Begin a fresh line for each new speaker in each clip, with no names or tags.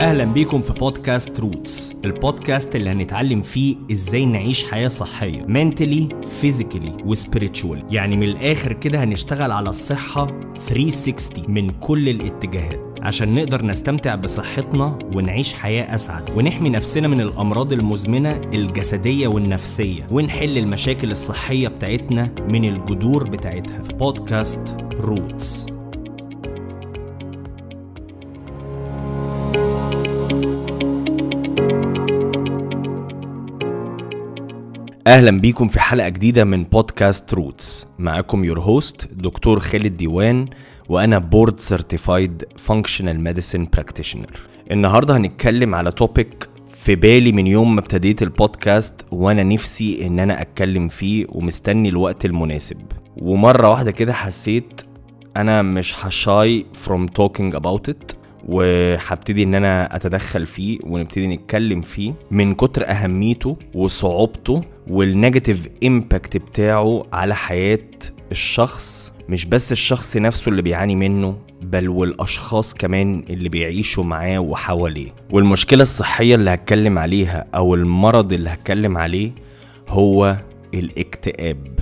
أهلا بيكم في بودكاست Roots البودكاست اللي هنتعلم فيه إزاي نعيش حياة صحية mentally physically و spiritually يعني من الآخر كده هنشتغل على الصحة 360 من كل الاتجاهات عشان نقدر نستمتع بصحتنا ونعيش حياة أسعد. ونحمي نفسنا من الأمراض المزمنة الجسدية والنفسية ونحل المشاكل الصحية بتاعتنا من الجذور بتاعتها. في بودكاست Roots. أهلا بيكم في حلقة جديدة من بودكاست Roots معاكم your host دكتور خالد ديوان وأنا board certified functional medicine practitioner النهارده هنتكلم على topic في بالي من يوم ما ابتديت البودكاست وأنا نفسي إن أنا أتكلم فيه ومستني الوقت المناسب. ومرة واحدة كده حسيت أنا مش ه shy from talking about it. وهبتدي إن أنا أتدخل فيه ونبتدي نتكلم فيه من كتر أهميته وصعوبته وال negative impact بتاعه على حياة الشخص مش بس الشخص نفسه اللي بيعاني منه بل والأشخاص كمان اللي بيعيشوا معاه وحواليه. والمشكلة الصحية اللي هتكلم عليها أو المرض اللي هتكلم عليه هو الاكتئاب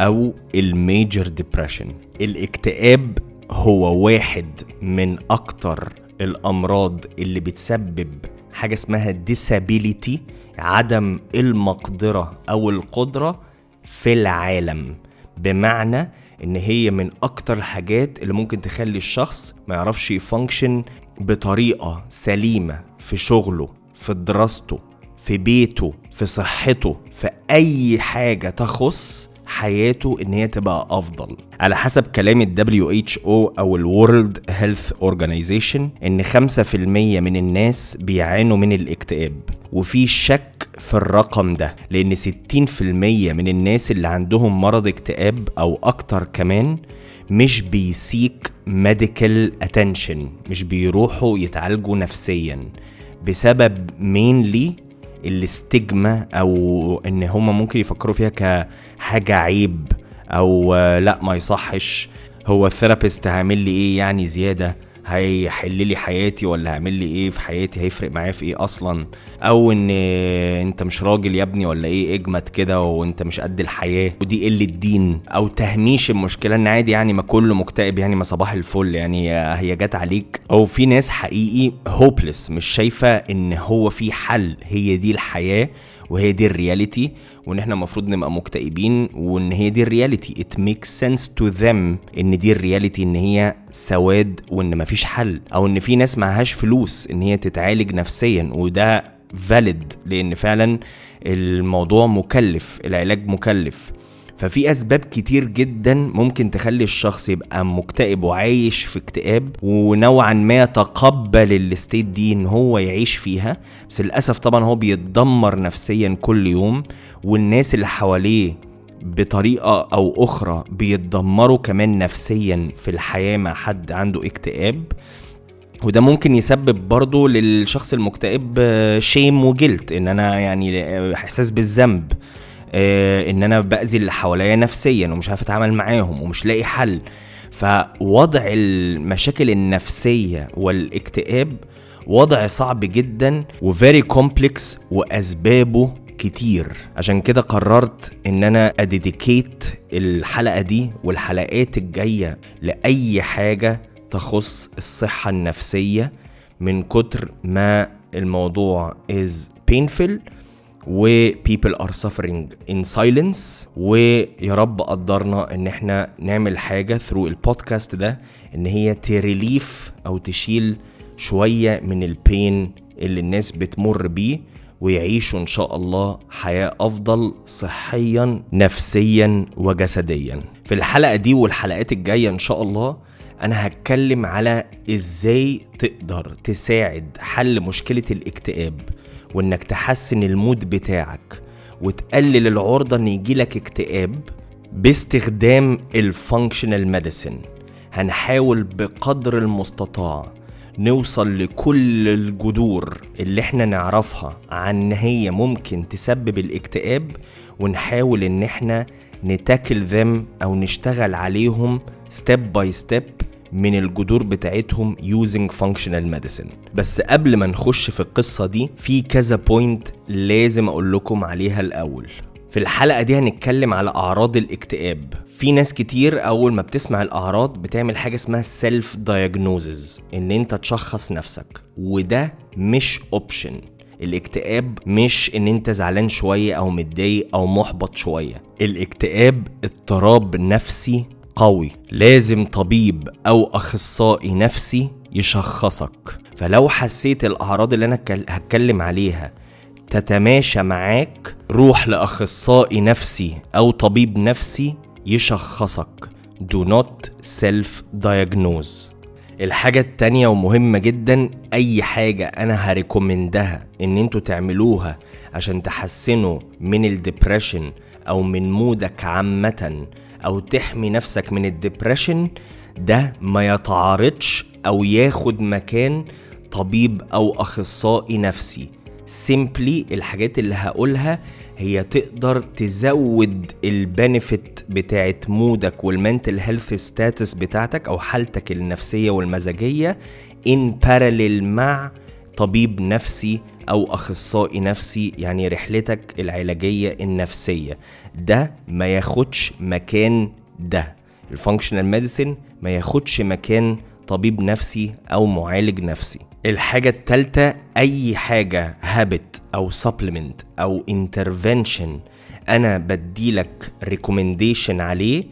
أو ال major depression الاكتئاب هو واحد من أكتر الأمراض اللي بتسبب حاجة اسمها disability عدم المقدرة أو القدرة في العالم. بمعنى إن هي من أكتر الحاجات اللي ممكن تخلي الشخص ما يعرفش يفانكشن بطريقة سليمة في شغله في دراسته في بيته في صحته في أي حاجة تخص حياته إن هي تبقى أفضل. على حسب كلام ال WHO أو ال World Health Organization إن 5% من الناس بيعانوا من الاكتئاب. وفي شك في الرقم ده لإن 60% من الناس اللي عندهم مرض اكتئاب أو أكتر كمان مش بي seek medical attention مش بيروحوا يتعالجوا نفسيا. بسبب mainly ال stigma أو إن هما ممكن يفكروا فيها كحاجة عيب أو لأ ما يصحش. هو ال therapist هيعمل لي إيه يعني زيادة؟ هيحل لي حياتي ولا هيعمل لي إيه في حياتي؟ هيفرق معايا في إيه أصلا؟ أو إن أنت مش راجل يا ابني ولا إيه؟ إجمد كده وأنت مش قد الحياة. ودي قلة دين أو تهميش المشكلة إن عادي يعني ما كله مكتئب يعني ما صباح الفل يعني هي جت عليك. أو في ناس حقيقي hopeless مش شايفة إن هو في حل. هي دي الحياة. وهي دي ال reality وإن إحنا المفروض نبقى مكتئبين وإن هي دي ال reality. it makes sense to them إن دي ال reality إن هي سواد وإن مفيش حل أو إن في ناس معهاش فلوس إن هي تتعالج نفسيا وده valid لأن فعلا الموضوع مكلف العلاج مكلف. ففي أسباب كتير جدا ممكن تخلي الشخص يبقى مكتئب وعايش في اكتئاب ونوعا ما يتقبل ال state دي إن هو يعيش فيها. بس للأسف طبعا هو بيتدمر نفسيا كل يوم والناس اللي حواليه بطريقة أو أخرى بيتدمروا كمان نفسيا في الحياة مع حد عنده اكتئاب. وده ممكن يسبب برضه للشخص المكتئب شيم وجلت إن أنا يعني إحساس بالذنب. إن أنا بأذي اللي حواليا نفسيا ومش عارف أتعامل معاهم ومش لاقي حل. فوضع المشاكل النفسية والاكتئاب وضع صعب جدا و very complex وأسبابه كتير. عشان كده قررت إن أنا أ dedicate الحلقة دي والحلقات الجاية لأي حاجة تخص الصحة النفسية من كتر ما الموضوع is painful. و people are suffering in silence. ويا رب قدرنا إن إحنا نعمل حاجة through البودكاست ده إن هي ت relieve أو تشيل شوية من ال pain اللي الناس بتمر بيه ويعيشوا إن شاء الله حياة أفضل صحيا نفسيا وجسديا. في الحلقة دي والحلقات الجاية إن شاء الله أنا هتكلم على إزاي تقدر تساعد حل مشكلة الاكتئاب. وإنك تحسن ال mood بتاعك وتقلل العرضة إن يجيلك اكتئاب باستخدام ال functional medicine هنحاول بقدر المستطاع نوصل لكل الجذور اللي إحنا نعرفها عن هي ممكن تسبب الاكتئاب ونحاول إن إحنا ن tackle them أو نشتغل عليهم step by step من الجذور بتاعتهم using functional medicine. بس قبل ما نخش في القصة دي في كذا point لازم أقول لكم عليها الأول. في الحلقة دي هنتكلم على أعراض الاكتئاب. في ناس كتير أول ما بتسمع الأعراض بتعمل حاجة اسمها self diagnosis إن أنت تشخص نفسك. وده مش option الاكتئاب مش إن أنت زعلان شوية أو متضايق أو محبط شوية. الاكتئاب اضطراب نفسي قوي لازم طبيب أو أخصائي نفسي يشخصك. فلو حسيت الأعراض اللي أنا هتكلم عليها تتماشى معاك روح لأخصائي نفسي أو طبيب نفسي يشخصك. Do not self diagnose الحاجة التانية ومهمة جدا أي حاجة أنا ه recommend ها إن أنتوا تعملوها عشان تحسنوا من ال depression أو من mood ك عامة أو تحمي نفسك من ال depression ده ما يتعارضش أو ياخد مكان طبيب أو أخصائي نفسي. simply الحاجات اللي هقولها هي تقدر تزود ال benefit بتاعت mood ك وال mental health status بتاعتك أو حالتك النفسية والمزاجية in parallel مع طبيب نفسي أو أخصائي نفسي يعني رحلتك العلاجية النفسية. ده ما ياخدش مكان ده. ال functional medicine ما ياخدش مكان طبيب نفسي أو معالج نفسي. الحاجة التالتة أي حاجة habit أو supplement أو intervention أنا بديلك recommendation عليه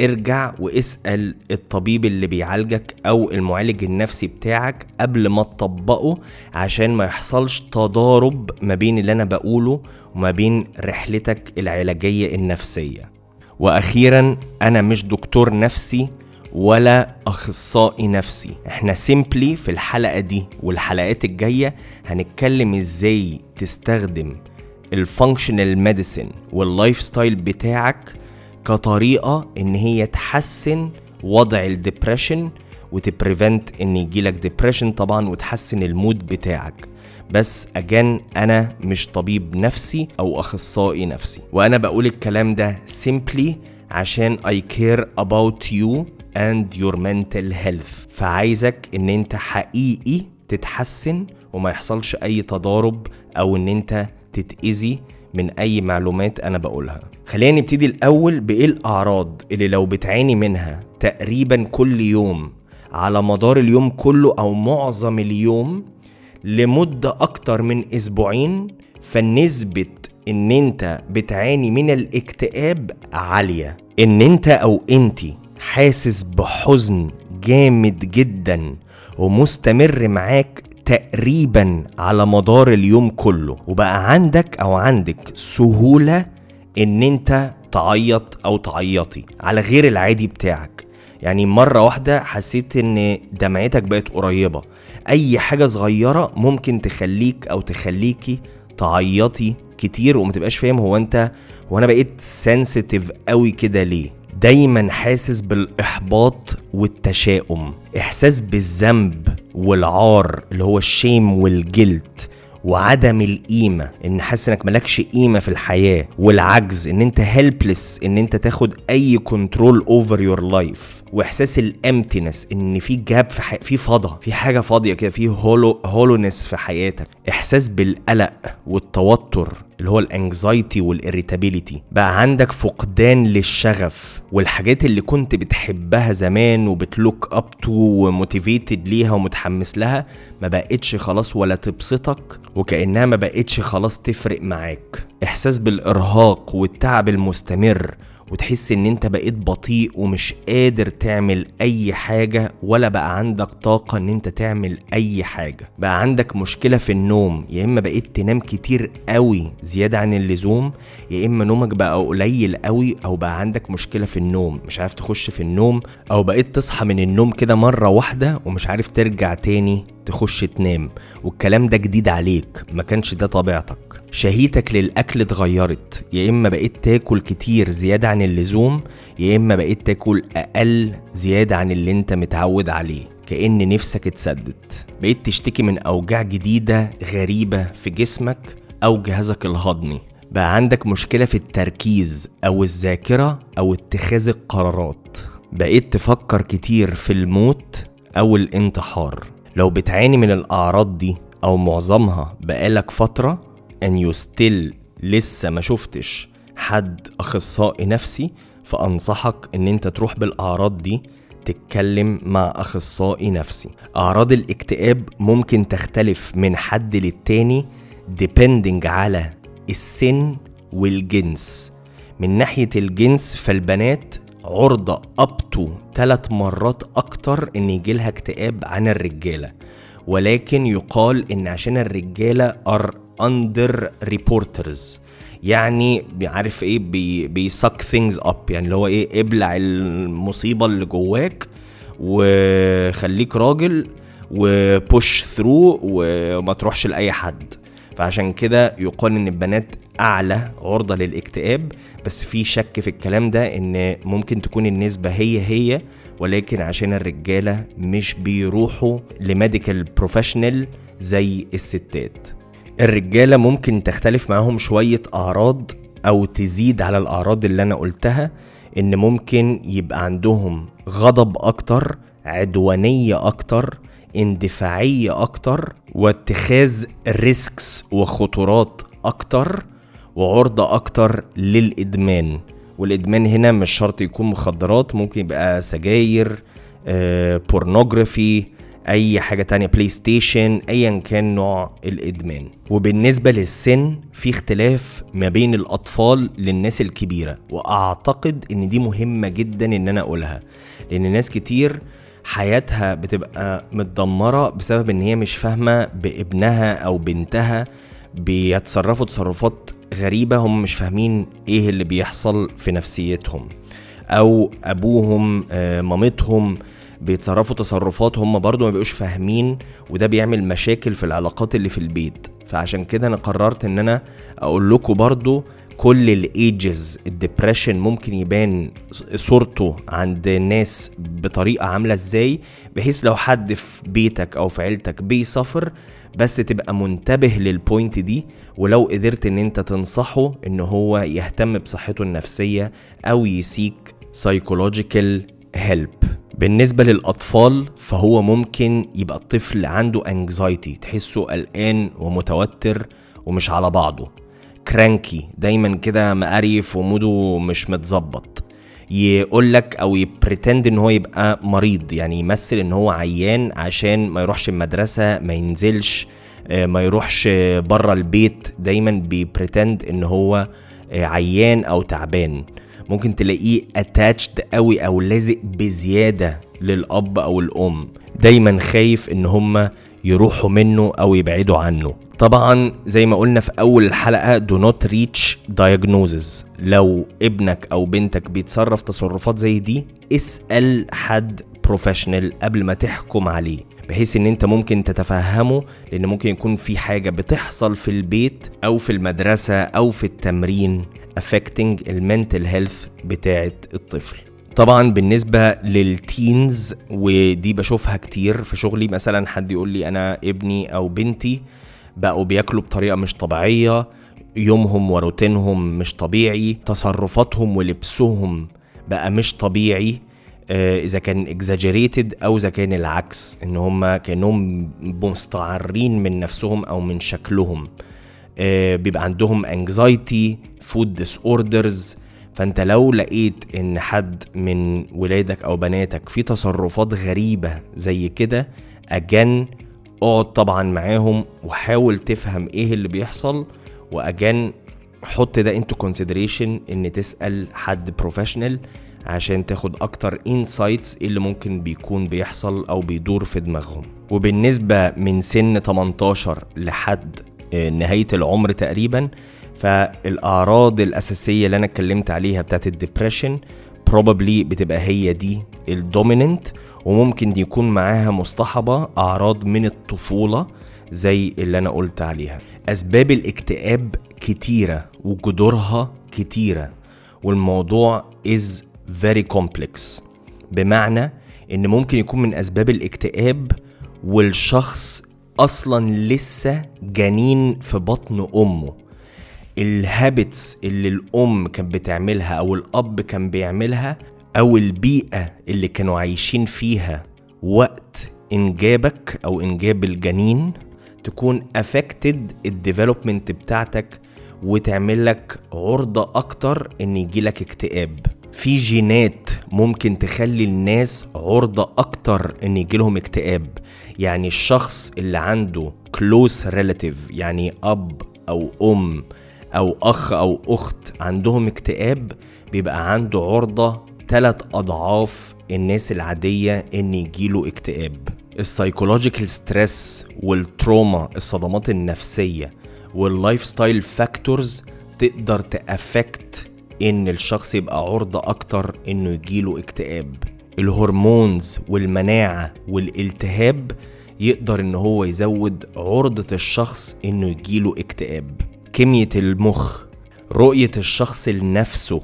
ارجع واسأل الطبيب اللي بيعالجك أو المعالج النفسي بتاعك قبل ما تطبقه عشان ما يحصلش تضارب ما بين اللي أنا بقوله وما بين رحلتك العلاجية النفسية. وأخيرا أنا مش دكتور نفسي ولا أخصائي نفسي. إحنا simply في الحلقة دي والحلقات الجاية هنتكلم إزاي تستخدم ال functional medicine وال lifestyle بتاعك كطريقة إن هي تحسن وضع ال depression وت prevent إن يجيلك depression طبعا وتحسن ال mood بتاعك. بس again أنا مش طبيب نفسي أو أخصائي نفسي. وأنا بقول الكلام ده simply عشان I care about you and your mental health. فعايزك إن أنت حقيقي تتحسن وما يحصلش أي تضارب أو إن أنت تتأذي من أي معلومات أنا بقولها. خلينا نبتدي الأول بإيه الأعراض اللي لو بتعاني منها تقريبا كل يوم على مدار اليوم كله أو معظم اليوم لمدة أكتر من أسبوعين فنسبة إن أنت بتعاني من الاكتئاب عالية. إن أنت أو انتي حاسس بحزن جامد جدا ومستمر معاك تقريبا على مدار اليوم كله. وبقى عندك أو عندك سهولة إن أنت تعيط أو تعيطي على غير العادي بتاعك. يعني مرة واحدة حسيت إن دمعتك بقت قريبة. أي حاجة صغيرة ممكن تخليك أو تخليكي تعيطي كتير وما تبقاش فاهم هو أنت هو أنا بقيت sensitive قوي كده ليه. دايما حاسس بالإحباط والتشاؤم. إحساس بالذنب. والعار اللي هو ال shame والجلد وعدم القيمة إن حاسس إنك ملكش قيمة في الحياة والعجز إن أنت helpless إن أنت تاخد أي control over your life وإحساس ال emptiness إن في gap في حي... في فضا في حاجة فاضية كده في hollow hollowness في حياتك. إحساس بالقلق والتوتر. اللي هو ال anxiety وال irritability بقى عندك فقدان للشغف والحاجات اللي كنت بتحبها زمان وبت look up to و motivated ليها ومتحمس لها ما بقتش خلاص ولا تبسطك وكأنها ما بقتش خلاص تفرق معاك. إحساس بالإرهاق والتعب المستمر وتحس إن أنت بقيت بطيء ومش قادر تعمل أي حاجة ولا بقى عندك طاقة إن أنت تعمل أي حاجة. بقى عندك مشكلة في النوم يا إما بقيت تنام كتير قوي زيادة عن اللزوم يا إما نومك بقى قليل قوي أو بقى عندك مشكلة في النوم. مش عارف تخش في النوم أو بقيت تصحى من النوم كده مرة واحدة ومش عارف ترجع تاني. تخش تنام والكلام ده جديد عليك ما كانش ده طبيعتك. شهيتك للأكل اتغيرت يا إما بقيت تاكل كتير زيادة عن اللزوم يا إما بقيت تاكل أقل زيادة عن اللي أنت متعود عليه كأن نفسك اتسدت. بقيت تشتكي من أوجاع جديدة غريبة في جسمك أو جهازك الهضمي. بقى عندك مشكلة في التركيز أو الذاكرة أو اتخاذ القرارات. بقيت تفكر كتير في الموت أو الانتحار. لو بتعاني من الأعراض دي أو معظمها بقالك فترة and you still لسه ما شفتش حد أخصائي نفسي فأنصحك إن أنت تروح بالأعراض دي تتكلم مع أخصائي نفسي. أعراض الاكتئاب ممكن تختلف من حد للتاني depending على السن والجنس. من ناحية الجنس فالبنات عرضة 2 to 3 مرات أكتر إن يجيلها اكتئاب عن الرجالة. ولكن يقال إن عشان الرجالة are under reporters. يعني عارف إيه بي بي suck things up يعني اللي هو إيه ابلع المصيبة اللي جواك وخليك راجل و push through وما تروحش لأي حد. فعشان كده يقال إن البنات أعلى عرضة للاكتئاب بس في شك في الكلام ده إن ممكن تكون النسبة هي هي ولكن عشان الرجالة مش بيروحوا ل medical professional زي الستات. الرجالة ممكن تختلف معاهم شوية أعراض أو تزيد على الأعراض اللي أنا قلتها إن ممكن يبقى عندهم غضب أكتر عدوانية أكتر اندفاعية أكتر واتخاذ risks وخطورات أكتر. وعرضه أكتر للإدمان. والإدمان هنا مش شرط يكون مخدرات ممكن يبقى سجاير آه، pornography أي حاجة تانية بلاي ستيشن ايا كان نوع الإدمان. وبالنسبة للسن في اختلاف ما بين الأطفال للناس الكبيرة. وأعتقد إن دي مهمة جدا إن أنا أقولها. لأن ناس كتير حياتها بتبقى متدمرة بسبب إن هي مش فاهمة بابنها أو بنتها بيتصرفوا تصرفات غريبة هم مش فاهمين إيه اللي بيحصل في نفسيتهم. أو أبوهم آه، مامتهم بيتصرفوا تصرفات هم برضو ما بيبقوش فاهمين وده بيعمل مشاكل في العلاقات اللي في البيت. فعشان كده أنا قررت إن أنا أقول لكم برضو كل ال ages ال depression ممكن يبان صورته عند الناس بطريقة عاملة إزاي بحيث لو حد في بيتك أو في عيلتك بي suffer بس تبقى منتبه لل point دي ولو قدرت إن أنت تنصحه إن هو يهتم بصحته النفسية أو ي seek psychological help بالنسبة للأطفال فهو ممكن يبقى الطفل عنده anxiety تحسه قلقان ومتوتر ومش على بعضه. cranky دايما كده مقريف وموده مش متظبط. يقول لك أو ي pretend إن هو يبقى مريض يعني يمثل إن هو عيان عشان ما يروحش المدرسة ما ينزلش آه، ما يروحش بره البيت. دايما بي pretend إن هو آه، عيان أو تعبان. ممكن تلاقيه attached قوي أو لازق بزيادة للأب أو الأم. دايما خايف إن هما يروحوا منه أو يبعدوا عنه. طبعا زي ما قلنا في أول الحلقة do not reach diagnosis. لو ابنك أو بنتك بيتصرف تصرفات زي دي اسأل حد professional قبل ما تحكم عليه بحيث إن أنت ممكن تتفهمه لأن ممكن يكون في حاجة بتحصل في البيت أو في المدرسة أو في التمرين affecting ال mental health بتاعة الطفل. طبعا بالنسبة لل teens ودي بشوفها كتير في شغلي مثلا حد يقول لي أنا ابني أو بنتي بقوا بياكلوا بطريقة مش طبيعية يومهم وروتينهم مش طبيعي تصرفاتهم ولبسهم بقى مش طبيعي آه، إذا كان exaggerated أو إذا كان العكس إن هم كأنهم مستعرين من نفسهم أو من شكلهم. آه، بيبقى عندهم anxiety food disorders فأنت لو لقيت إن حد من ولادك أو بناتك في تصرفات غريبة زي كده again اقعد طبعا معاهم وحاول تفهم إيه اللي بيحصل. و again حط ده into consideration إن تسأل حد professional عشان تاخد أكتر insights اللي ممكن بيكون بيحصل أو بيدور في دماغهم. وبالنسبة من سن 18 لحد آه، نهاية العمر تقريبا فالأعراض الأساسية اللي أنا اتكلمت عليها بتاعت ال depression probably بتبقى هي دي. الدوميننت وممكن يكون معاها مصطحبة أعراض من الطفولة زي اللي أنا قلت عليها. أسباب الاكتئاب كتيرة وجذورها كتيرة. والموضوع is very complex. بمعنى إن ممكن يكون من أسباب الاكتئاب والشخص أصلا لسه جنين في بطن أمه. ال habits اللي الأم كانت بتعملها أو الأب كان بيعملها أو البيئة اللي كانوا عايشين فيها وقت إنجابك أو إنجاب الجنين تكون affected ال development بتاعتك وتعمل لك عرضة أكتر إن يجيلك اكتئاب. في جينات ممكن تخلي الناس عرضة أكتر إن يجيلهم اكتئاب. يعني الشخص اللي عنده close relative يعني أب أو أم أو أخ أو أخت عندهم اكتئاب بيبقى عنده عرضة تلات أضعاف الناس العادية إن يجيله اكتئاب. ال psychological stress وال trauma الصدمات النفسية وال lifestyle factors تقدر ت affect إن الشخص يبقى عرضة أكتر إنه يجيله اكتئاب. ال hormones والمناعة والالتهاب يقدر إن هو يزود عرضة الشخص إنه يجيله اكتئاب. كيميا المخ رؤية الشخص لنفسه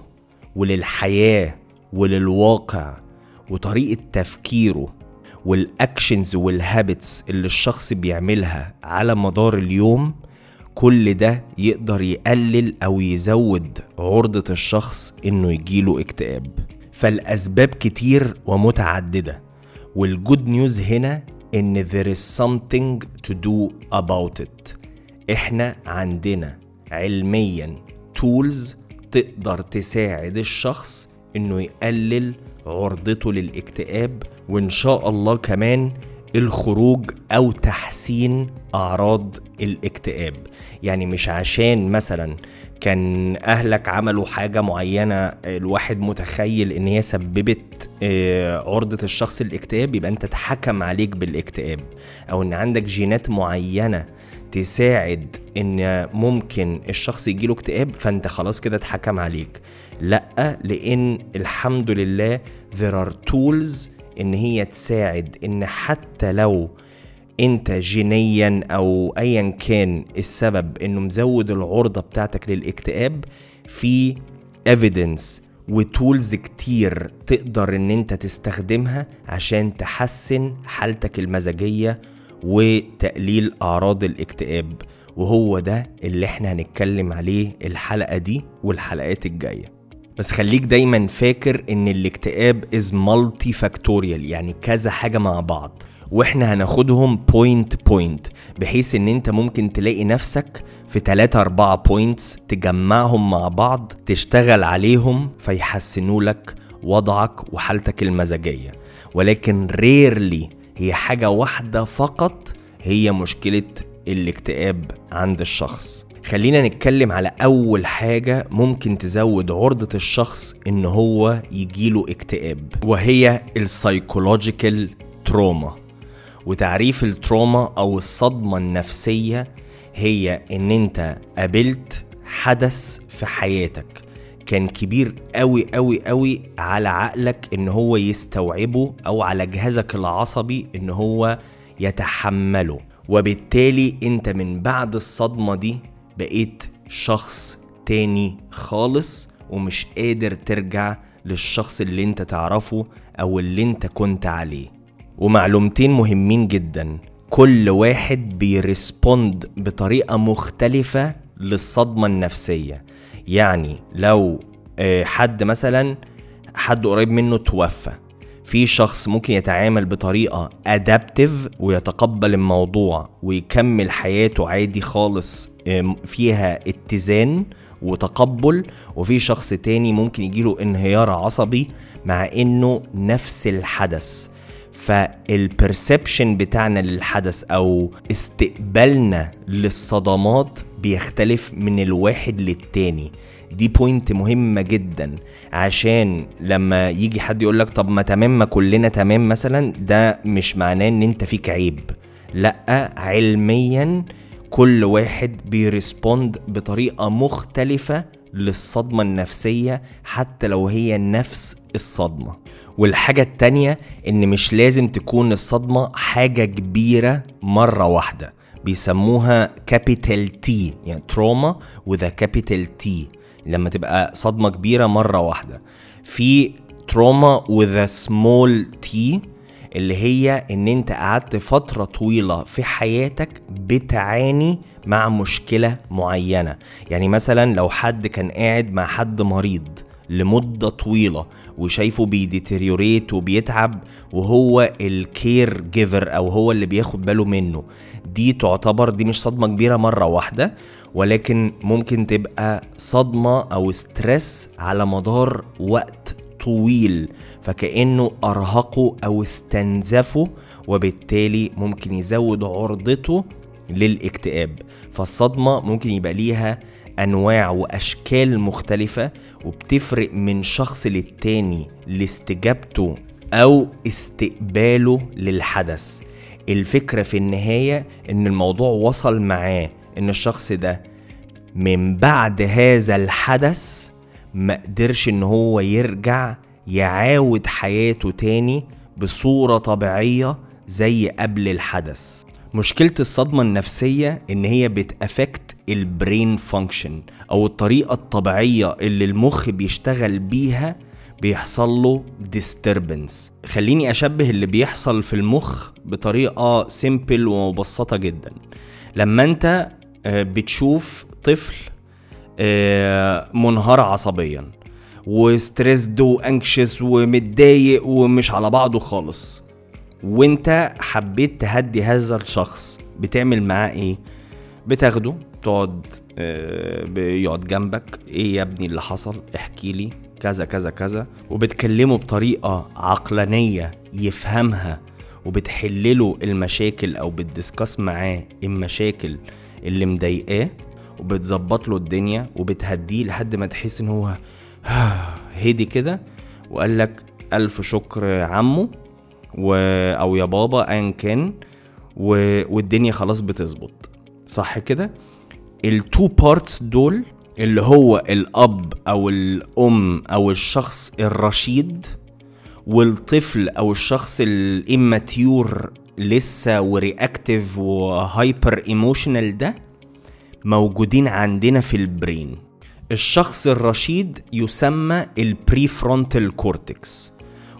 وللحياة وللواقع وطريقة تفكيره وال actions وال habits اللي الشخص بيعملها على مدار اليوم كل ده يقدر يقلل أو يزود عرضة الشخص إنه يجيله اكتئاب. فالأسباب كتير ومتعددة والجود نيوز هنا إن there is something to do about it. إحنا عندنا علميا تولز تقدر تساعد الشخص إنه يقلل عرضته للاكتئاب وإن شاء الله كمان الخروج أو تحسين أعراض الاكتئاب. يعني مش عشان مثلا كان أهلك عملوا حاجة معينة الواحد متخيل إن هي سببت آه، عرضة الشخص الاكتئاب يبقى أنت اتحكم عليك بالاكتئاب. أو إن عندك جينات معينة تساعد إن ممكن الشخص يجيله اكتئاب فأنت خلاص كده اتحكم عليك. لا لإن الحمد لله there are tools إن هي تساعد إن حتى لو أنت جينيا أو ايا كان السبب إنه مزود العرضة بتاعتك للاكتئاب في evidence و tools كتير تقدر إن أنت تستخدمها عشان تحسن حالتك المزاجية وتقليل أعراض الاكتئاب. وهو ده اللي إحنا هنتكلم عليه الحلقة دي والحلقات الجاية. بس خليك دايما فاكر إن الاكتئاب is multifactorial يعني كذا حاجة مع بعض. وإحنا هناخدهم point point بحيث إن أنت ممكن تلاقي نفسك في 3 4 points تجمعهم مع بعض تشتغل عليهم فيحسنوا لك وضعك وحالتك المزاجية. ولكن rarely هي حاجة واحدة فقط هي مشكلة الاكتئاب عند الشخص. خلينا نتكلم على أول حاجة ممكن تزود عرضة الشخص إن هو يجيله اكتئاب وهي ال psychological trauma وتعريف ال trauma أو الصدمة النفسية هي إن أنت قابلت حدث في حياتك. كان كبير قوي قوي قوي على عقلك إن هو يستوعبه أو على جهازك العصبي إن هو يتحمله. وبالتالي أنت من بعد الصدمة دي بقيت شخص تاني خالص ومش قادر ترجع للشخص اللي انت تعرفه أو اللي انت كنت عليه. ومعلومتين مهمين جدا. كل واحد بيرسبوند بطريقة مختلفة للصدمة النفسية. يعني لو آه، حد مثلا حد قريب منه توفى. في شخص ممكن يتعامل بطريقة أدابتيف ويتقبل الموضوع ويكمل حياته عادي خالص فيها اتزان وتقبل وفي شخص تاني ممكن يجيله انهيار عصبي مع انه نفس الحدث. فالبرسبشن بتاعنا للحدث أو استقبالنا للصدمات بيختلف من الواحد للتاني. دي point مهمة جدا. عشان لما يجي حد يقول لك طب ما تمام ما كلنا تمام مثلا ده مش معناه إن أنت فيك عيب. لأ علميا كل واحد بي respond بطريقة مختلفة للصدمة النفسية حتى لو هي نفس الصدمة. والحاجة التانية إن مش لازم تكون الصدمة حاجة كبيرة مرة واحدة. بيسموها capital T يعني trauma with a capital T لما تبقى صدمة كبيرة مرة واحدة. في trauma with a small t اللي هي إن أنت قعدت فترة طويلة في حياتك بتعاني مع مشكلة معينة. يعني مثلا لو حد كان قاعد مع حد مريض لمدة طويلة وشايفه بي deteriorate وبيتعب وهو ال caregiver أو هو اللي بياخد باله منه دي تعتبر دي مش صدمة كبيرة مرة واحدة ولكن ممكن تبقى صدمة أو stress على مدار وقت طويل فكأنه أرهقه أو استنزفه وبالتالي ممكن يزود عرضته للاكتئاب. فالصدمة ممكن يبقى ليها أنواع وأشكال مختلفة وبتفرق من شخص للتاني لاستجابته أو استقباله للحدث. الفكرة في النهاية إن الموضوع وصل معاه إن الشخص ده من بعد هذا الحدث ما قدرش إن هو يرجع يعاود حياته تاني بصورة طبيعية زي قبل الحدث. مشكلة الصدمة النفسية إن هي بت affect ال brain function أو الطريقة الطبيعية اللي المخ بيشتغل بيها بيحصل له disturbance. خليني أشبه اللي بيحصل في المخ بطريقة simple ومبسطة جدا. لما أنت آه، بتشوف طفل منهار عصبيا و stressed و anxious ومتضايق ومش على بعضه خالص. وانت حبيت تهدي هذا الشخص بتعمل معاه إيه؟ بتاخده تقعد آه، بيقعد جنبك. إيه يا ابني اللي حصل؟ احكي لي. كذا كذا كذا. وبتكلمه بطريقة عقلانية يفهمها وبتحلله المشاكل أو بتدسكس معاه المشاكل اللي مضايقاه. وبتظبط له الدنيا وبتهديه لحد ما تحس إن هو هدي كده وقال لك ألف شكر عمو و... أو يا بابا ايا كان و... والدنيا خلاص بتظبط. صح كده؟ ال two parts دول اللي هو الأب أو الأم أو الشخص الرشيد والطفل أو الشخص ال immature لسه و reactive و hyper emotional ده موجودين عندنا في ال brain. الشخص الرشيد يسمى ال prefrontal cortex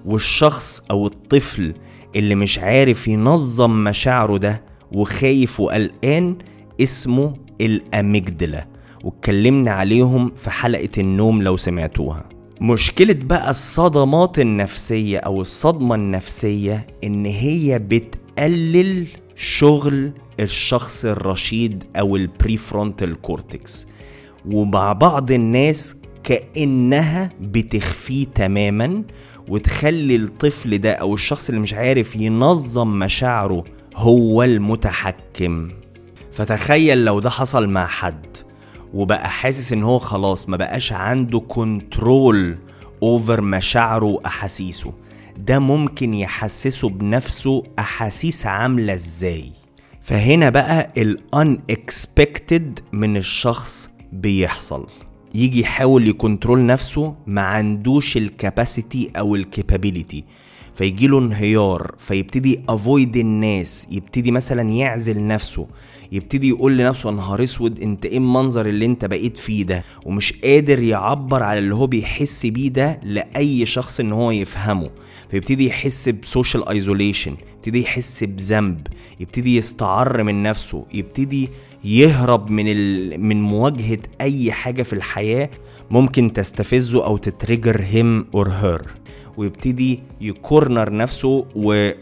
والشخص أو الطفل اللي مش عارف ينظم مشاعره ده وخايف وقلقان اسمه ال amygdala واتكلمنا عليهم في حلقة النوم لو سمعتوها. مشكلة بقى الصدمات النفسية أو الصدمة النفسية إن هي بتقلل شغل الشخص الرشيد أو ال prefrontal cortex ومع بعض الناس كأنها بتخفيه تماما وتخلي الطفل ده أو الشخص اللي مش عارف ينظم مشاعره هو المتحكم. فتخيل لو ده حصل مع حد وبقى حاسس إن هو خلاص ما بقاش عنده control over مشاعره وأحاسيسه ده ممكن يحسسه بنفسه أحاسيس عاملة إزاي؟ فهنا بقى ال unexpected من الشخص بيحصل. يجي يحاول ي control نفسه ما عندوش ال capacity أو ال capability فيجي له انهيار فيبتدي avoid الناس يبتدي مثلا يعزل نفسه يبتدي يقول لنفسه نهار اسود أنت إيه المنظر اللي أنت بقيت فيه ده؟ ومش قادر يعبر على اللي هو بيحس بيه ده لأي شخص إن هو يفهمه. فيبتدي يحس ب social isolation يبتدي يحس بذنب يبتدي يستعر من نفسه يبتدي يهرب من ال... من مواجهة أي حاجة في الحياة ممكن تستفزه أو ت trigger him or her ويبتدي ي corner نفسه.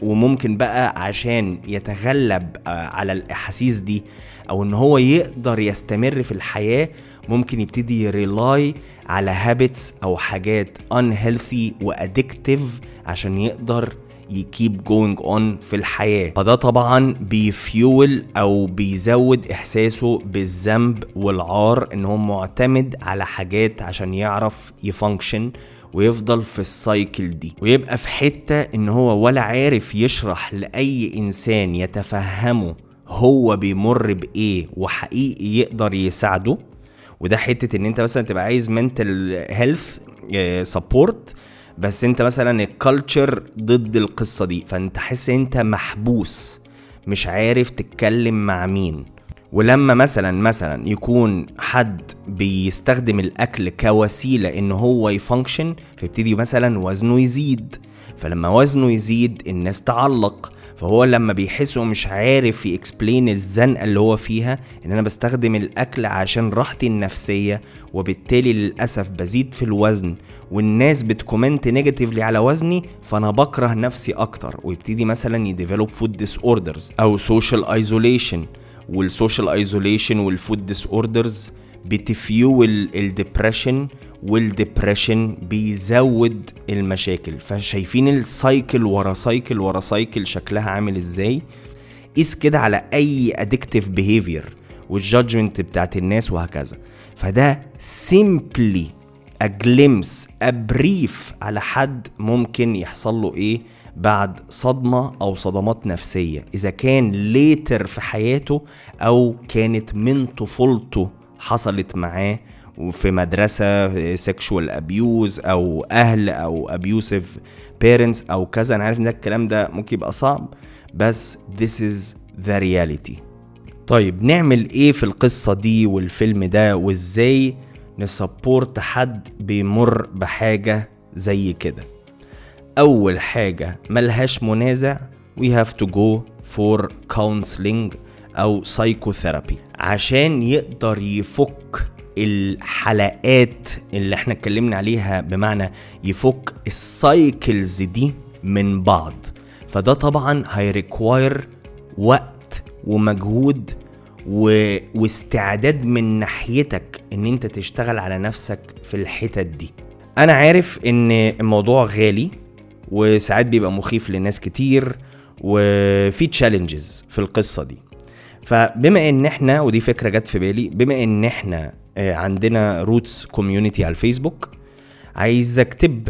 وممكن بقى عشان يتغلب آه، على الأحاسيس دي أو إن هو يقدر يستمر في الحياة ممكن يبتدي ي rely على habits أو حاجات unhealthy و addictive عشان يقدر ي keep going on في الحياة فده طبعا بيفيول أو بيزود إحساسه بالذنب والعار إن هو معتمد على حاجات عشان يعرف ي function ويفضل في ال cycle دي ويبقى في حتة إن هو ولا عارف يشرح لأي إنسان يتفهمه هو بيمر بإيه وحقيقي يقدر يساعده. وده حتة إن أنت مثلا تبقى عايز mental health support بس أنت مثلا ال culture ضد القصة دي فأنت حاسس أنت محبوس مش عارف تتكلم مع مين. ولما مثلا مثلا يكون حد بيستخدم الأكل كوسيلة إن هو ي function فيبتدي مثلا وزنه يزيد. فلما وزنه يزيد الناس تعلق. فهو لما بيحس ومش عارف ي explain الزنقة اللي هو فيها إن أنا بستخدم الأكل عشان راحتي النفسية وبالتالي للأسف بزيد في الوزن. والناس بت comment negatively على وزني فأنا بكره نفسي أكتر. ويبتدي مثلا ي develop food disorders أو social isolation والسوشيال ايزوليشن والفود ديس اوردرز بتفيول الدبريشن والدبريشن بيزود المشاكل. فشايفين ال cycle ورا cycle ورا cycle شكلها عامل إزاي؟ قيس كده على أي addictive behavior وال judgment بتاعت الناس وهكذا. فده simply a glimpse a brief على حد ممكن يحصل له إيه؟ بعد صدمة أو صدمات نفسية. إذا كان later في حياته أو كانت من طفولته حصلت معاه وفي مدرسة sexual abuse أو أهل أو abusive parents أو كذا أنا عارف ده الكلام ده ممكن يبقى صعب بس this is the reality. طيب نعمل إيه في القصة دي والفيلم ده؟ وإزاي ن support حد بيمر بحاجة زي كده؟ أول حاجة ملهاش منازع we have to go for counseling أو psychotherapy. عشان يقدر يفك الحلقات اللي إحنا اتكلمنا عليها بمعنى يفك ال cycles دي من بعض. فده طبعا هي require وقت ومجهود و... واستعداد من ناحيتك إن أنت تشتغل على نفسك في الحتت دي. أنا عارف إن الموضوع غالي وساعات بيبقى مخيف لناس كتير وفي challenges في القصة دي. فبما إن إحنا ودي فكرة جت في بالي بما إن إحنا آه، عندنا روتس community على الفيسبوك عايز أكتب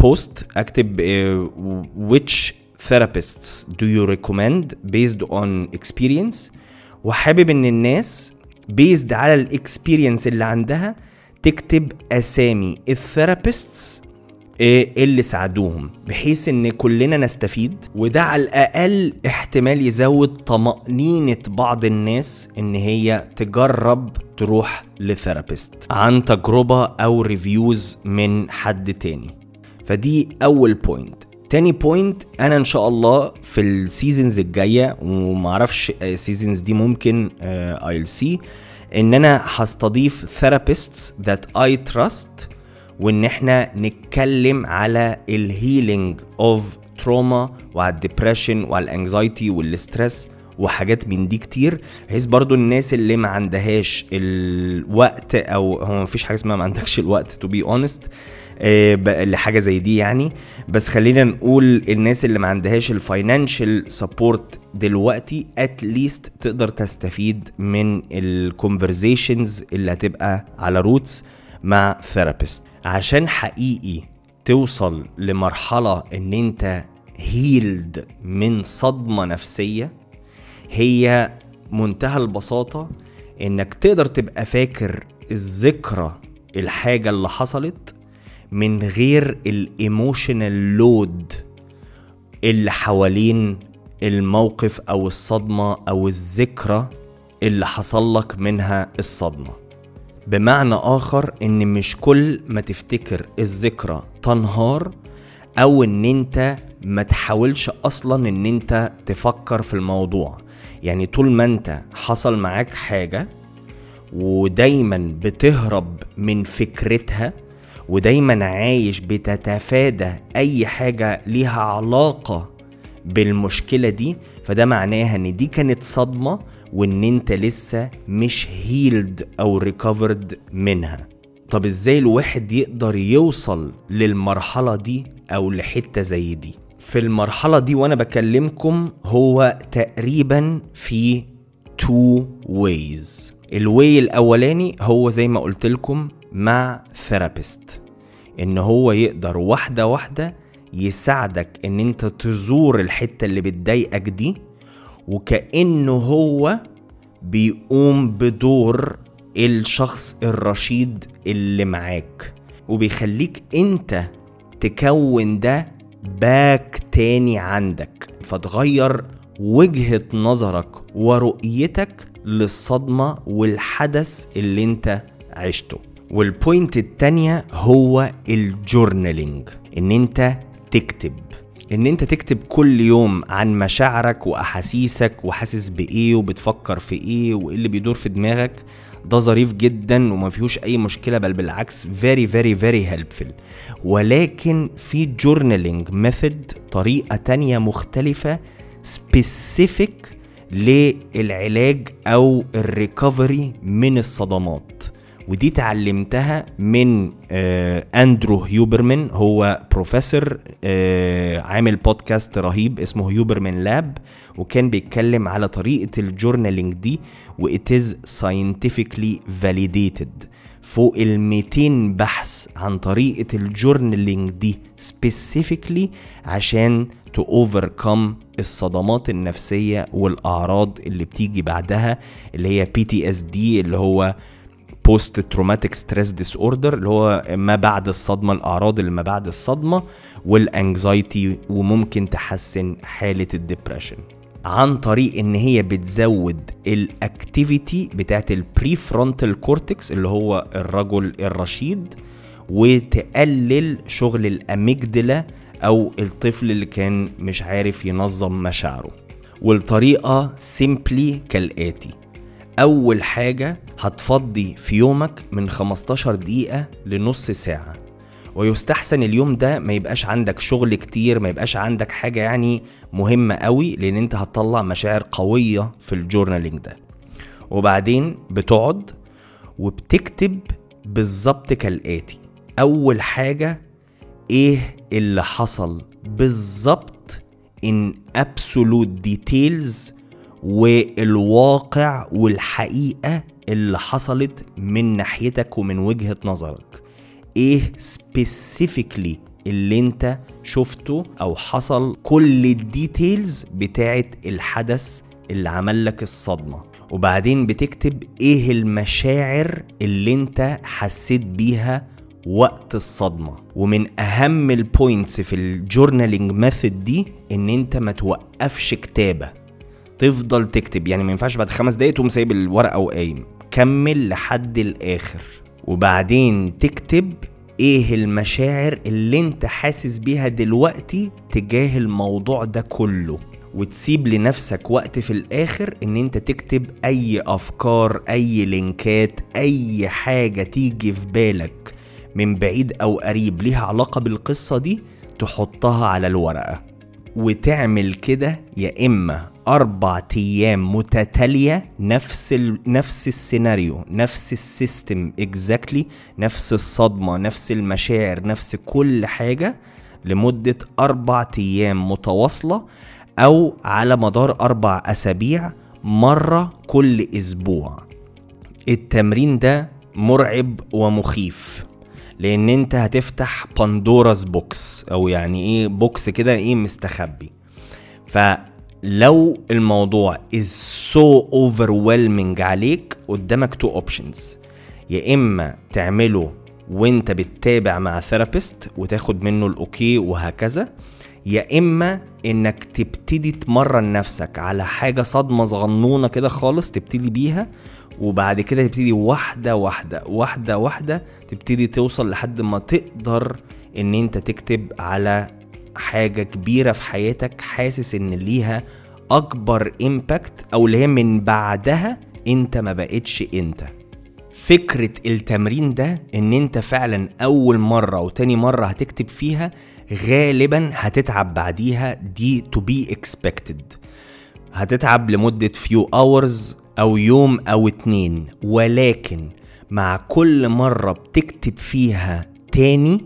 post آه، أكتب آه، which therapists do you recommend based on experience وحابب إن الناس based على ال experience اللي عندها تكتب أسامي ال therapists اللي ساعدوهم بحيث إن كلنا نستفيد وده على الأقل احتمال يزود طمأنينة بعض الناس إن هي تجرب تروح ل therapist عن تجربة أو reviews من حد تاني. فدي أول point تاني point أنا إن شاء الله في ال seasons الجاية ومعرفش ال seasons دي ممكن I'll see إن أنا هستضيف therapists that I trust وإن إحنا نتكلم على ال healing of trauma وعلى ال depression وعلى ال anxiety وال stress وحاجات من دي كتير بحيث برضو الناس اللي ما عندهاش الوقت أو هو ما فيش حاجة اسمها ما عندكش الوقت to be honest لحاجة زي دي يعني. بس خلينا نقول الناس اللي ما عندهاش ال financial support دلوقتي at least تقدر تستفيد من ال conversations اللي هتبقى على روتس مع therapist عشان حقيقي توصل لمرحلة إن أنت healed من صدمة نفسية هي منتهى البساطة إنك تقدر تبقى فاكر الذكرى الحاجة اللي حصلت من غير ال emotional load اللي حوالين الموقف أو الصدمة أو الذكرى اللي حصل لك منها الصدمة. بمعنى آخر إن مش كل ما تفتكر الذكرى تنهار أو إن أنت ما تحاولش أصلا إن أنت تفكر في الموضوع. يعني طول ما أنت حصل معاك حاجة ودايما بتهرب من فكرتها ودايما عايش بتتفادى أي حاجة ليها علاقة بالمشكلة دي فده معناها إن دي كانت صدمة وإن أنت لسه مش healed أو recovered منها. طب إزاي الواحد يقدر يوصل للمرحلة دي أو لحتة زي دي؟ في المرحلة دي وأنا بكلمكم هو تقريبا في two ways. ال way الأولاني هو زي ما قلت لكم مع therapist إن هو يقدر واحدة واحدة يساعدك إن أنت تزور الحتة اللي بتضايقك دي وكأنه هو بيقوم بدور الشخص الرشيد اللي معاك وبيخليك انت تكون ده باك تاني عندك فتغير وجهة نظرك ورؤيتك للصدمة والحدث اللي انت عشته. وال point التانية هو ال journaling ان انت تكتب. إن أنت تكتب كل يوم عن مشاعرك وأحاسيسك وحاسس بإيه وبتفكر في إيه وإيه اللي بيدور في دماغك ده ظريف جدا وما فيهوش أي مشكلة بل بالعكس very very very helpful. ولكن في journaling method طريقة تانية مختلفة specific للعلاج أو ال recovery من الصدمات. ودي اتعلمتها من آه أندرو هيوبرمان. هو بروفيسور آه عامل بودكاست رهيب اسمه Huberman Lab وكان بيتكلم على طريقة ال journaling دي و it is scientifically validated. فوق ال 200 بحث عن طريقة ال journaling دي specifically عشان to overcome الصدمات النفسية والأعراض اللي بتيجي بعدها اللي هي PTSD اللي هو post traumatic stress disorder اللي هو ما بعد الصدمة الأعراض اللي ما بعد الصدمة وال anxiety وممكن تحسن حالة ال depression عن طريق إن هي بتزود ال activity بتاعت ال prefrontal cortex اللي هو الرجل الرشيد وتقلل شغل ال amygdala أو الطفل اللي كان مش عارف ينظم مشاعره. والطريقة simply كالآتي. أول حاجة هتفضي في يومك من 15 دقيقة لنص ساعة. ويستحسن اليوم ده ما يبقاش عندك شغل كتير ما يبقاش عندك حاجة يعني مهمة قوي لأن أنت هتطلع مشاعر قوية في ال journaling ده. وبعدين بتقعد وبتكتب بالظبط كالآتي. أول حاجة إيه اللي حصل؟ بالظبط in absolute details والواقع والحقيقة اللي حصلت من ناحيتك ومن وجهة نظرك. إيه specifically اللي أنت شفته أو حصل؟ كل الديتيلز بتاعت الحدث اللي عمل لك الصدمة. وبعدين بتكتب إيه المشاعر اللي أنت حسيت بيها وقت الصدمة. ومن أهم ال points في ال journaling method دي إن أنت ما توقفش كتابة. تفضل تكتب. يعني ما ينفعش بعد خمس دقايق تقوم سايب الورقة وقايم. كمل لحد الآخر. وبعدين تكتب إيه المشاعر اللي أنت حاسس بيها دلوقتي تجاه الموضوع ده كله. وتسيب لنفسك وقت في الآخر إن أنت تكتب أي أفكار أي link ات أي حاجة تيجي في بالك من بعيد أو قريب ليها علاقة بالقصة دي تحطها على الورقة. وتعمل كده يا إما أربع أيام متتالية نفس ال... نفس السيناريو نفس ال system exactly نفس الصدمة نفس المشاعر نفس كل حاجة لمدة أربع أيام متواصلة أو على مدار أربع أسابيع مرة كل أسبوع. التمرين ده مرعب ومخيف لأن أنت هتفتح Pandora's box أو يعني إيه box كده إيه مستخبي. فلو الموضوع is so overwhelming عليك قدامك two options. يا إما تعمله وأنت بتتابع مع therapist وتاخد منه ال okay وهكذا يا إما إنك تبتدي تمرن نفسك على حاجة صدمة صغنونة كده خالص تبتدي بيها وبعد كده تبتدي واحدة واحدة واحدة واحدة تبتدي توصل لحد ما تقدر إن أنت تكتب على حاجة كبيرة في حياتك حاسس إن ليها أكبر impact أو اللي هي من بعدها أنت ما بقتش أنت. فكرة التمرين ده إن أنت فعلا أول مرة وتاني مرة هتكتب فيها غالبا هتتعب بعديها. دي to be expected. هتتعب لمدة few hours أو يوم أو اتنين. ولكن مع كل مرة بتكتب فيها تاني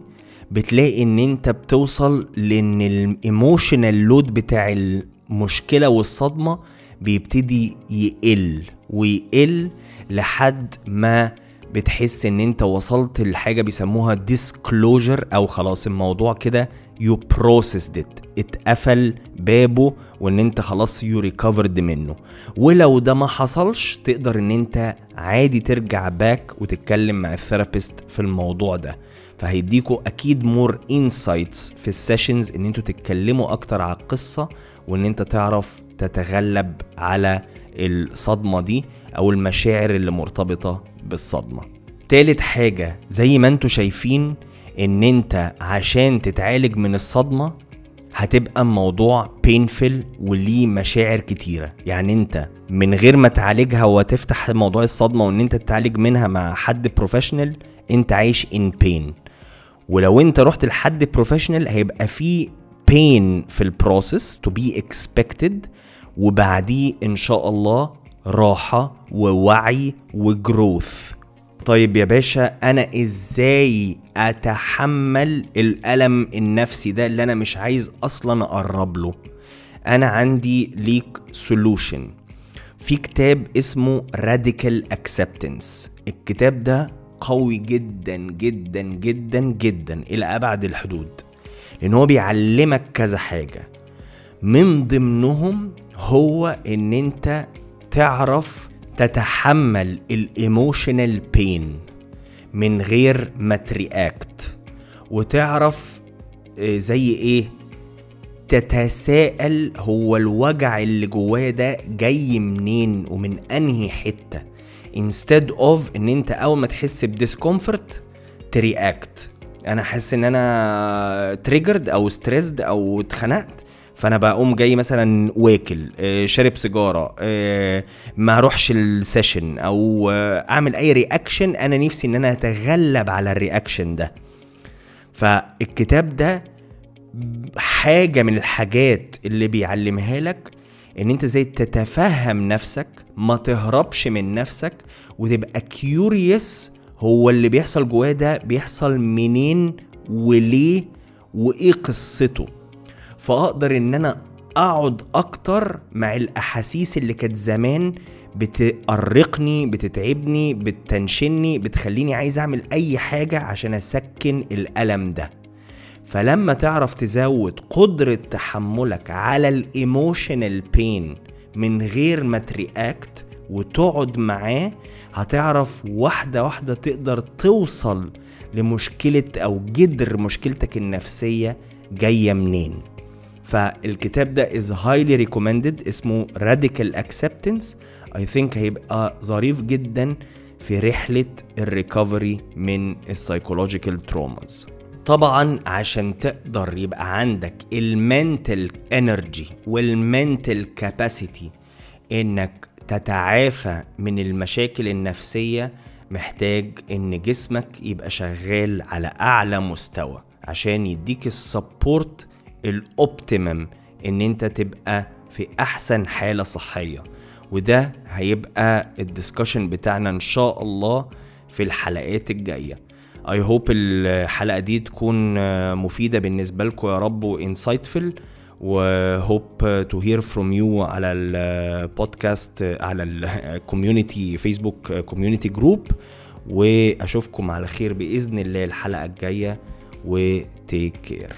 بتلاقي إن أنت بتوصل لإن الايموشنال لود بتاع المشكلة والصدمة بيبتدي يقل ويقل لحد ما بتحس إن أنت وصلت لحاجة بيسموها disclosure أو خلاص الموضوع كده you processed اتقفل بابه وإن أنت خلاص you recovered منه. ولو ده ما حصلش تقدر إن أنت عادي ترجع back وتتكلم مع ال therapist في الموضوع ده. فهيديكوا أكيد more insights في ال sessions إن أنتوا تتكلموا أكتر على القصة وإن أنت تعرف تتغلب على الصدمة دي أو المشاعر اللي مرتبطة بالصدمة. تالت حاجة زي ما أنتوا شايفين إن أنت عشان تتعالج من الصدمة هتبقى الموضوع بينفل وليه مشاعر كتيرة. يعني أنت من غير ما تعالجها وتفتح موضوع الصدمة وإن أنت تتعالج منها مع حد بروفيشنال أنت عايش ان بين ولو انت رحت لحد professional هيبقى في pain في ال process to be expected وبعديه إن شاء الله راحة ووعي و growth طيب يا باشا أنا إزاي أتحمل الألم النفسي ده اللي أنا مش عايز أصلا أقرب له؟ أنا عندي ليك solution في كتاب اسمه Radical Acceptance الكتاب ده قوي جدا جدا جدا جدا إلى أبعد الحدود. لأن هو بيعلمك كذا حاجة. من ضمنهم هو إن أنت تعرف تتحمل ال emotional pain من غير ما ت react. وتعرف آه، زي إيه؟ تتساءل هو الوجع اللي جوايا ده جاي منين ومن أنهي حتة. Instead of إن أنت أول ما تحس ب discomfort ت react. أنا حاسس إن أنا triggered أو stressed أو اتخنقت فأنا بقوم جاي مثلا واكل آه، شارب سيجارة آه، ما أروحش ال session أو آه، أعمل أي reaction أنا نفسي إن أنا أتغلب على ال reaction ده. فالكتاب ده حاجة من الحاجات اللي بيعلمها لك إن أنت إزاي تتفهم نفسك ما تهربش من نفسك وتبقى curious هو اللي بيحصل جواه ده بيحصل منين وليه وإيه قصته. فأقدر إن أنا أقعد أكتر مع الأحاسيس اللي كانت زمان بتأرقني بتتعبني بتنشني بتخليني عايز أعمل أي حاجة عشان أسكن الألم ده. فلما تعرف تزود قدرة تحملك على ال emotional pain من غير ما ت react وتقعد معاه هتعرف واحدة واحدة تقدر توصل لمشكلة أو جذر مشكلتك النفسية جاية منين. فالكتاب ده is highly recommended اسمه radical acceptance. I think هيبقى ظريف جدا في رحلة ال recovery من ال psychological traumas طبعا عشان تقدر يبقى عندك ال mental energy وال mental capacity إنك تتعافى من المشاكل النفسية محتاج إن جسمك يبقى شغال على أعلى مستوى عشان يديك ال support ال optimum إن أنت تبقى في أحسن حالة صحية. وده هيبقى ال discussion بتاعنا إن شاء الله في الحلقات الجاية. I hope الحلقة دي تكون مفيدة بالنسبة لكم يا رب و insightful و hope to hear from you على البودكاست على ال community فيسبوك community group وأشوفكم على خير بإذن الله الحلقة الجاية و take care